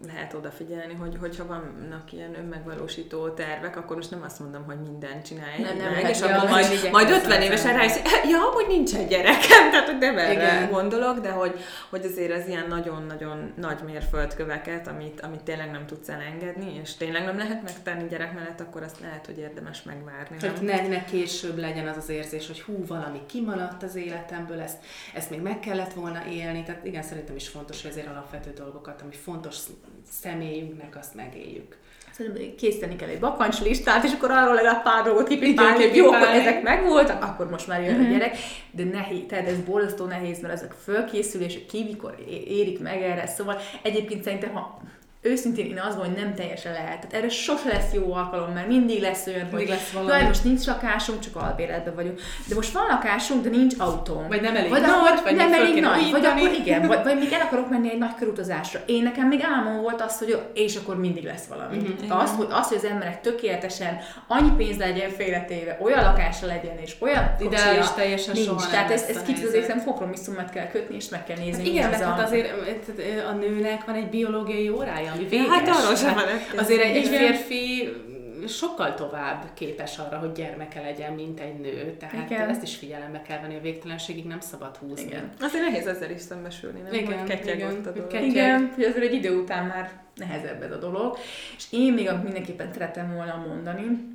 lehet odafigyelni, hogy hogyha vannak ilyen önmegvalósító tervek, akkor most nem azt mondom, hogy mindent csinálj nem, nem, meg, és ja, akkor majd, majd 50 évesen rájössz, ja, hogy nincsen gyerekem, tehát hogy nem erre gondolok, de hogy, hogy azért az ilyen nagyon-nagyon nagy mérföldköveket, amit, amit tényleg nem tudsz elengedni, és tényleg nem lehet megtenni gyerek mellett, akkor azt lehet, hogy érdemes megvárni. Hogy ne, ne később legyen az az érzés, hogy hú, valami kimaradt az életemből, ezt, ezt még meg kellett volna élni. Tehát igen, szerintem is fontos, hogy azért alapvető dolgokat, ami fontos személyünknek, azt megéljük. Szerintem készíteni kell egy bakancslistát, és akkor arról legalább pár dolgot kipipálni, hogy jó, akkor ezek megvoltak, akkor most már jön uh-huh. a mhm. gyerek. De nehéz, tehát ez borzasztó nehéz, mert ezek fölkészülés, ki mikor érik meg erre. Szóval egyébként szerintem, ha őszintén én azt gondolom, hogy nem teljesen lehet. Tehát erre sose lesz jó alkalom, mert mindig lesz olyan, mindig hogy lesz valami. most nincs lakásunk, csak albéletben vagyunk. De most van lakásunk, de nincs autóm. Vagy nem elég vagy nagy, akkor vagy nem elég nagy, vagy újítani. akkor igen, vagy, vagy még el akarok menni egy nagy körutazásra. Én nekem még álmom volt az, hogy és akkor mindig lesz valami. Mhm. Uh-huh. Az, hogy, az, hogy az emberek tökéletesen annyi pénz legyen félretéve, olyan lakása legyen, és olyan Ideális teljesen nincs. soha nem Tehát ez, ez kicsit azért szerintem kompromisszumot kell kötni, és meg kell nézni. Hát igen, de hát azért tehát a nőnek van egy biológiai órája, ami véges. Hát arról sem van Azért egy, egy férfi sokkal tovább képes arra, hogy gyermeke legyen, mint egy nő. Tehát Igen. ezt is figyelembe kell venni, a végtelenségig nem szabad húzni. Igen. Azért nehéz ezzel is szembesülni, nem? Igen, hogy ketyeg igen, ott a dolog. ketyeg. Igen, hogy azért egy idő után már nehezebb ez a dolog. És én még amit mindenképpen szeretem volna mondani,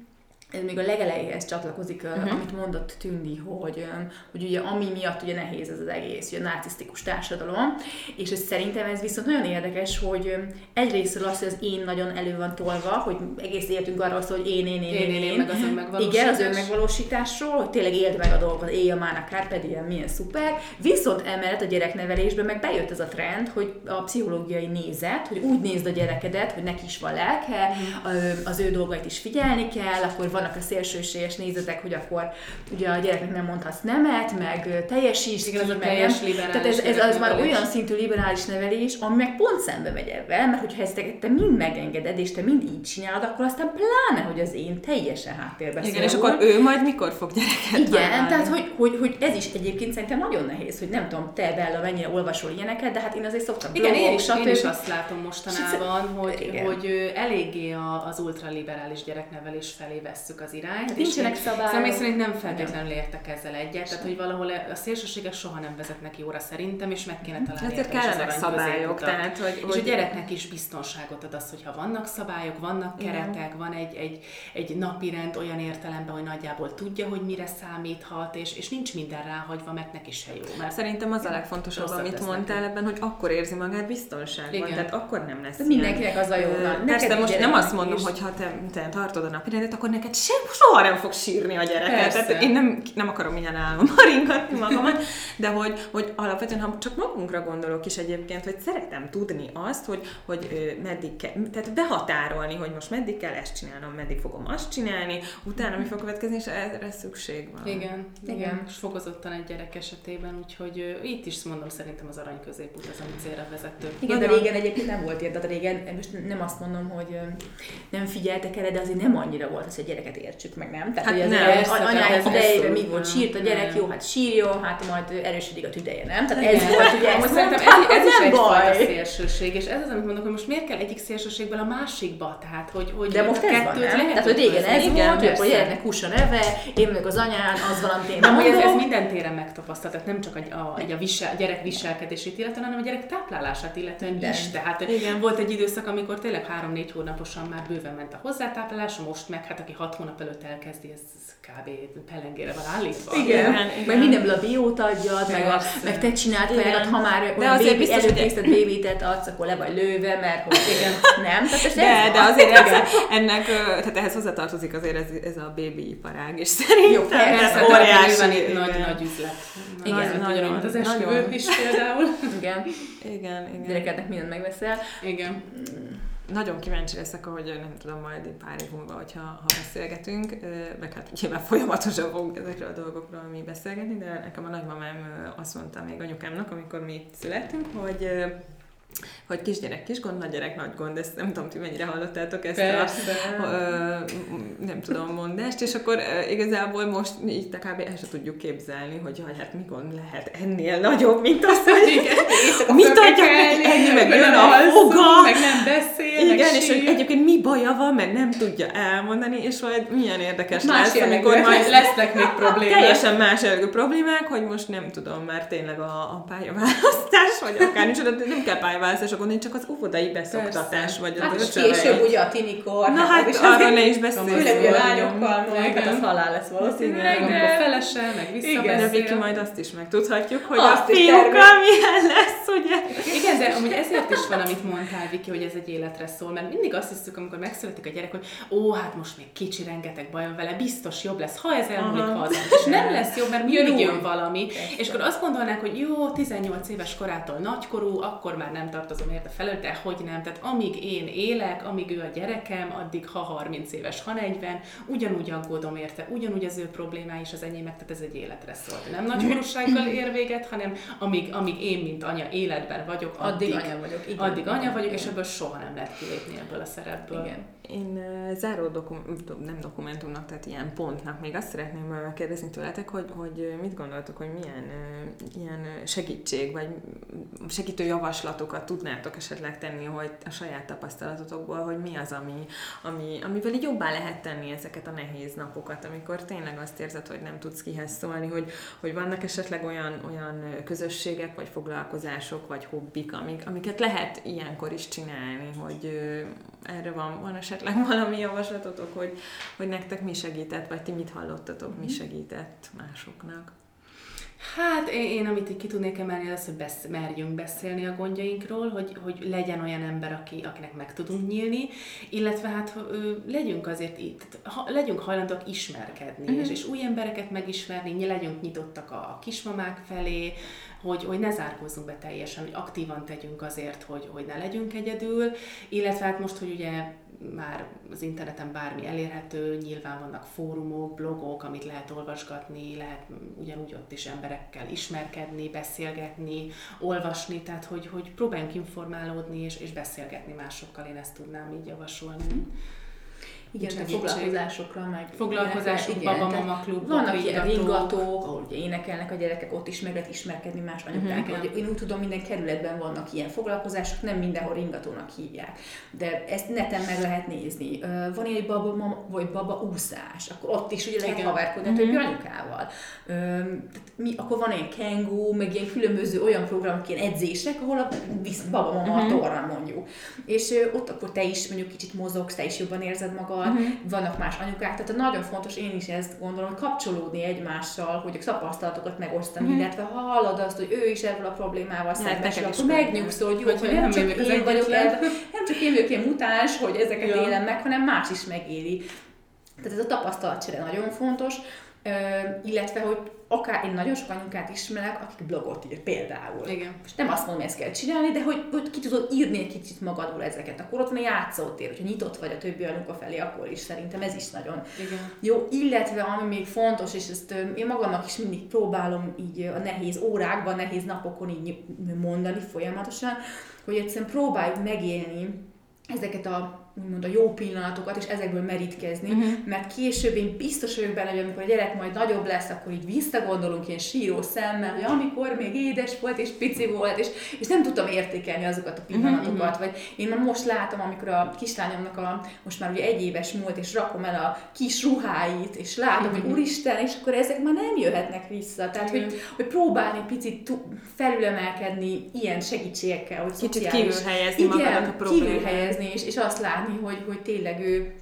ez még a legelejéhez csatlakozik, uh-huh. amit mondott Tündi, hogy, hogy ugye ami miatt ugye nehéz ez az egész, ugye a narcisztikus társadalom, és hogy szerintem ez viszont nagyon érdekes, hogy egyrésztről az, hogy az én nagyon elő van tolva, hogy egész életünk arról szól, hogy én, én, én, én, én, én, meg az önmegvalósítás. igen, az önmegvalósításról, hogy tényleg éld meg a dolgokat, élj a mána carpe diem, milyen szuper. Viszont emellett a gyereknevelésben meg bejött ez a trend, hogy a pszichológiai nézet, hogy úgy nézd a gyerekedet, hogy neki is van lelke, Mhm. az ő dolgait is figyelni kell, akkor vannak a szélsőséges nézetek, hogy akkor ugye a gyereknek nem mondhatsz nemet, meg teljesíts Igen, az a meg teljes nem. liberális Tehát ez, ez az már olyan szintű liberális nevelés, ami meg pont szembe megy ebben, mert hogyha ezt te, mind megengeded, és te mind így csinálod, akkor aztán pláne, hogy az én teljesen háttérbe Igen, és akkor ő majd mikor fog gyereket Igen, vállalni? tehát hogy, hogy, hogy, ez is egyébként szerintem nagyon nehéz, hogy nem tudom, te Bella mennyire olvasol ilyeneket, de hát én azért szoktam Igen, én blogok, is, én stb. is azt látom mostanában, hogy, Igen. hogy eléggé az ultraliberális gyereknevelés felé vesszük az irányt. Hát nincsenek szabályok. Személy szerint nem feltétlenül értek ezzel egyet, tehát hogy valahol a szélsőségek soha nem vezetnek jóra szerintem, és meg kéne találni Ezért kellenek szabályok, tehát, hogy- És hogy- a gyereknek is biztonságot ad az, hogyha vannak szabályok, vannak Igen. keretek, van egy, egy, egy napi rend olyan értelemben, hogy nagyjából tudja, hogy mire számíthat, és, és nincs minden ráhagyva, mert neki se jó. Mert Szerintem az a legfontosabb, amit mondtál ebben, hogy akkor érzi magát biztonságban, Igen. tehát akkor nem lesz De mindenkinek az a jó, Persze, most nem azt mondom, hogy ha te, te tartod a napirendet, akkor neked sem, soha nem fog sírni a gyereket. Persze. Tehát én nem, nem akarom ilyen álommal ringatni magamat, de hogy, hogy alapvetően, ha csak magunkra gondolok is egyébként, hogy szeretem tudni azt, hogy, hogy meddig kell, tehát behatárolni, hogy most meddig kell ezt csinálnom, meddig fogom azt csinálni, utána mi fog következni, és erre szükség van. Igen, igen. És fokozottan egy gyerek esetében, úgyhogy itt is mondom, szerintem az arany középút az, ami célra vezető. Igen, de Nagyon. régen egyébként nem volt ilyen, tehát régen, most nem azt mondom, hogy nem figyeltek erre, de azért nem annyira volt az, hogy a gyereket értsük meg, nem? Tehát, Hát hogy nem, azért persze, a- tehát anyák ez idejében abszolút mi volt, nem. sírt a gyerek, Nem. jó, hát sírjon, hát majd erősödik a tüdeje, nem? Tehát Igen. ez volt, ugye, ezt szerintem ez, ez is nem egyfajta szélsőség, és ez az, amit mondok, hogy most miért kell egyik szélsőségből a másikba, tehát hogy, hogy De most ez van, nem? lehet Tehát, hogy régen ez volt, hogy a gyereknek hús a neve, én vagyok az anyán, az valamit én amúgy ez, ez minden téren megtapasztalt, tehát nem csak a, a, a, visel, a gyerek viselkedését illetően, hanem a gyerek táplálását illetően Minden. is. Tehát Igen. volt egy időszak, amikor tényleg három-négy hónaposan már bőven ment a hozzátáplálás, most meg hát aki hat hónap előtt elkezdi, ez, kb. pelengére van állítva. Igen, Igen, igen. igen. meg mindenből a biót adjad, meg, a, meg te csinált Igen. kajádat, ha már De azért bébi, biztos, hogy- előkészített bébitet adsz, akkor le vagy lőve, mert hogy igen, nem? Tehát De, ez de van. azért ez, ennek, tehát ehhez hozzátartozik azért ez, ez a baby iparág is szerintem. Jó, ez óriási. van itt igen. nagy-nagy üzlet. Igen, Nagy nagyon, mint az esküvők is például. Igen, Igen, igen. gyerekednek mindent megveszel. Igen. Nagyon kíváncsi leszek, ahogy nem tudom, majd pár év múlva, hogyha ha beszélgetünk, meg hát nyilván folyamatosan fogunk ezekről a dolgokról mi beszélgetni, de nekem a nagymamám azt mondta még anyukámnak, amikor mi születtünk, hogy hogy kisgyerek kis gond, nagy gyerek nagy gond, ezt nem tudom, ti mennyire hallottátok ezt Persze. a, ö, nem tudom, mondást, és akkor ö, igazából most így kb. el sem tudjuk képzelni, hogy jaj, hát mi gond lehet ennél nagyobb, mint az, hogy mit adjak neki enni, meg jön a foga, meg nem beszél, igen, meg és hogy egyébként mi baja van, mert nem tudja elmondani, és majd milyen érdekes Más lesz, jellegű, amikor majd *laughs* lesznek még problémák. teljesen más jellegű problémák, hogy most nem tudom, már tényleg a, a pályaválasztás, vagy akár nincs, de nem kell pályaválasztásra gondolni, csak az óvodai beszoktatás, Persze. vagy Hát az és öcselej. később ugye a tinikor. Na hát és arról ne is beszéljünk. Főleg nagyon. lányokkal, Igen. hát az halál lesz valószínűleg, Meg de... a felese, meg visszabeszél. Viki majd azt is megtudhatjuk, hogy Azt a fiúkkal milyen lesz, ugye? Igen, de amúgy ezért is van, amit mondtál, Viki, hogy ez egy életre szól, mert mindig azt hiszük, amikor megszületik a gyerek, hogy ó, hát most még kicsi, rengeteg bajom vele, biztos jobb lesz, ha ez elmúlik, ha az És nem lesz jobb, mert mindig jön valami. És akkor azt gondolnák, hogy jó, 18 éves korától nagykorú, akkor már nem tartozom érte felül, de hogy nem. Tehát amíg én élek, amíg ő a gyerekem, addig ha 30 éves, ha 40, ugyanúgy aggódom érte, ugyanúgy az ő problémái is az enyémek, tehát ez egy életre szólt. Nem nagykorúsággal ér véget, hanem amíg, amíg én, mint anya életben vagyok, addig, addig anya vagyok. Igen, addig anya vagyok, igen. és ebből soha nem lehet kilépni ebből a szerepből. Igen. Én záró dokum- nem dokumentumnak, tehát ilyen pontnak még azt szeretném kérdezni tőletek, hogy, hogy mit gondoltok, hogy milyen ilyen segítség, vagy segítő javaslatokat tudnátok esetleg tenni, hogy a saját tapasztalatotokból, hogy mi az, ami, ami, amivel így jobbá lehet tenni ezeket a nehéz napokat, amikor tényleg azt érzed, hogy nem tudsz kihez szólni, hogy, hogy vannak esetleg olyan, olyan közösségek, vagy foglalkozások, vagy hobbik, amik, amiket lehet ilyenkor is csinálni, hogy erre van, van esetleg *laughs* valami javaslatotok, hogy, hogy nektek mi segített, vagy ti mit hallottatok, mi mhm. segített másoknak? Hát én, én amit így ki tudnék emelni, az, hogy besz, merjünk beszélni a gondjainkról, hogy, hogy legyen olyan ember, aki, akinek meg tudunk nyílni, illetve hát ö, legyünk azért itt, ha, legyünk hajlandóak ismerkedni, uh-huh. és, és új embereket megismerni, legyünk nyitottak a, a kismamák felé, hogy, hogy ne zárkózzunk be teljesen, hogy aktívan tegyünk azért, hogy, hogy ne legyünk egyedül, illetve hát most, hogy ugye már az interneten bármi elérhető, nyilván vannak fórumok, blogok, amit lehet olvasgatni, lehet ugyanúgy ott is emberekkel ismerkedni, beszélgetni, olvasni, tehát hogy, hogy próbáljunk informálódni és, és beszélgetni másokkal, én ezt tudnám így javasolni. Igen, a foglalkozásokra, meg foglalkozások, igen, baba mama klub, vannak ilyen ringatók, ahol ugye énekelnek a gyerekek, ott is meg lehet ismerkedni más anyukákkal. Uh-huh. Én úgy tudom, minden kerületben vannak ilyen foglalkozások, nem mindenhol ringatónak hívják. De ezt neten meg lehet nézni. Van egy baba mama, vagy baba úszás, akkor ott is ugye lehet haverkodni uh-huh. a többi anyukával. mi, akkor van egy kengú, meg ilyen különböző olyan programok, ilyen edzések, ahol a baba mama uh-huh. a torna mondjuk. És ott akkor te is mondjuk kicsit mozogsz, te is jobban érzed magad, uh-huh. vannak más anyukák, tehát nagyon fontos, én is ezt gondolom, hogy kapcsolódni egymással, hogy a tapasztalatokat megosztani, uh-huh. illetve ha hallod azt, hogy ő is ebből a problémával szembesül, akkor megnyugsz, hogy jó, hogy nem csak én vagyok, nem csak én vagyok ilyen mutáns, hogy ezeket élem meg, hanem más is megéli. Tehát ez a tapasztalatcsere nagyon fontos, illetve, hogy akár én nagyon sok anyukát ismerek, akik blogot ír például. Igen. És nem azt mondom, hogy ezt kell csinálni, de hogy, hogy ki tudod írni egy kicsit magadból ezeket. Akkor ott van a játszótér, hogyha nyitott vagy a többi anyuka felé, akkor is szerintem ez is nagyon Igen. jó. Illetve ami még fontos, és ezt én magamnak is mindig próbálom így a nehéz órákban, nehéz napokon így mondani folyamatosan, hogy egyszerűen próbáljuk megélni ezeket a úgymond a jó pillanatokat, és ezekből merítkezni, uh-huh. mert később én biztos vagyok benne, hogy amikor a gyerek majd nagyobb lesz, akkor így visszagondolunk ilyen síró szemmel, hogy amikor még édes volt, és pici volt, és, és nem tudtam értékelni azokat a pillanatokat, uh-huh. vagy én már most látom, amikor a kislányomnak a, most már ugye egy éves múlt, és rakom el a kis ruháit, és látom, uh-huh. hogy úristen, és akkor ezek már nem jöhetnek vissza. Tehát, uh-huh. hogy, hogy próbálni picit felülemelkedni ilyen segítségekkel, hogy Kicsit kívül helyezni igen, a kívül helyezni, és, és azt látni, látni, hogy, hogy tényleg ő,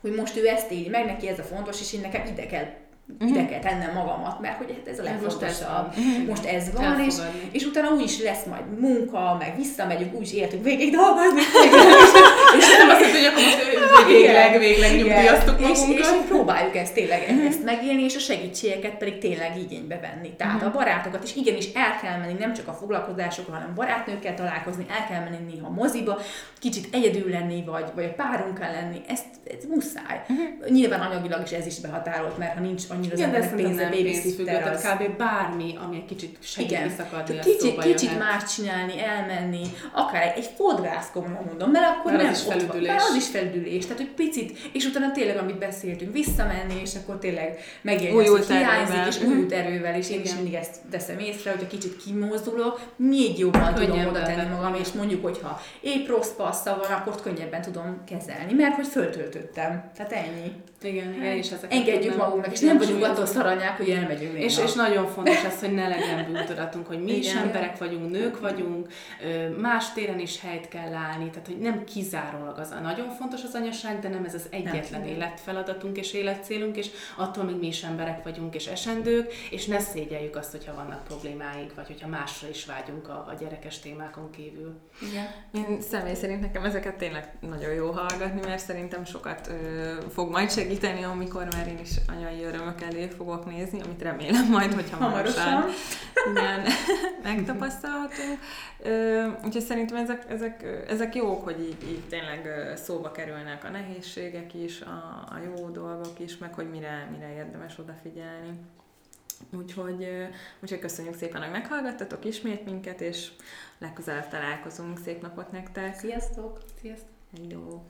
hogy most ő ezt éli meg, neki ez a fontos, és én nekem ide kell uh-huh. ide kell tennem magamat, mert hogy hát ez a legfontosabb. Most ez van, és, és utána úgy is lesz majd munka, meg visszamegyünk, úgy is éltünk végig dolgozni. és *laughs* nem azt mondja, hogy akkor most végleg, végleg nyugdíjaztuk magunkat. És, és próbáljuk ezt tényleg uh-huh. ezt megélni, és a segítségeket pedig tényleg igénybe venni. Tehát uh-huh. a barátokat is igenis el kell menni, nem csak a foglalkozásokra, hanem barátnőkkel találkozni, el kell menni néha a moziba, kicsit egyedül lenni, vagy, vagy a párunkkal lenni, ezt, ez muszáj. Uh-huh. Nyilván anyagilag is ez is behatárolt, mert ha nincs annyira az embernek pénze, babysitter az. kb. bármi, ami egy kicsit segít Igen. visszakadni, kicsit, kicsit más csinálni, elmenni, akár egy fodrász, komolyan mondom, mert akkor nem is felüdülés. Van, az is felüdülés, tehát hogy picit, és utána tényleg, amit beszéltünk, visszamenni, és akkor tényleg megjelenik, hogy hiányzik, és új erővel, és én is mindig ezt teszem észre, hogyha kicsit kimozdulok, még jobban tudom oda tenni magam, és mondjuk, hogyha épp rossz passza van, akkor könnyebben tudom kezelni, mert hogy föltöltöttem. Tehát ennyi. Igen, igen, és ezeket Engedjük magunknak, és nem vagy vagyunk attól szaranyák, hogy elmegyünk és, és nagyon fontos az, hogy ne legyen bűntudatunk, hogy mi is emberek vagyunk, nők vagyunk, más téren is helyt kell állni, tehát hogy nem kizárólag az a nagyon fontos az anyaság, de nem ez az egyetlen nem. életfeladatunk és életcélunk, és attól még mi is emberek vagyunk és esendők, és ne szégyeljük azt, hogyha vannak problémáink, vagy hogyha másra is vágyunk a, a gyerekes témákon kívül. Igen. Én személy szerint nekem ezeket tényleg nagyon jó hallgatni, mert szerintem sokat ö, fog majd segíteni, amikor már én is anyai örömök elé fogok nézni, amit remélem majd, hogyha hamarosan igen, *laughs* megtapasztalhatunk. Ö, úgyhogy szerintem ezek, ezek, ezek jók, hogy így, így tényleg szóba kerülnek a nehézségek is, a, a jó dolgok is, meg hogy mire, mire érdemes odafigyelni. Úgyhogy, úgyhogy köszönjük szépen, hogy meghallgattatok ismét minket, és legközelebb találkozunk. Szép napot nektek! Sziasztok! Sziasztok! Hello!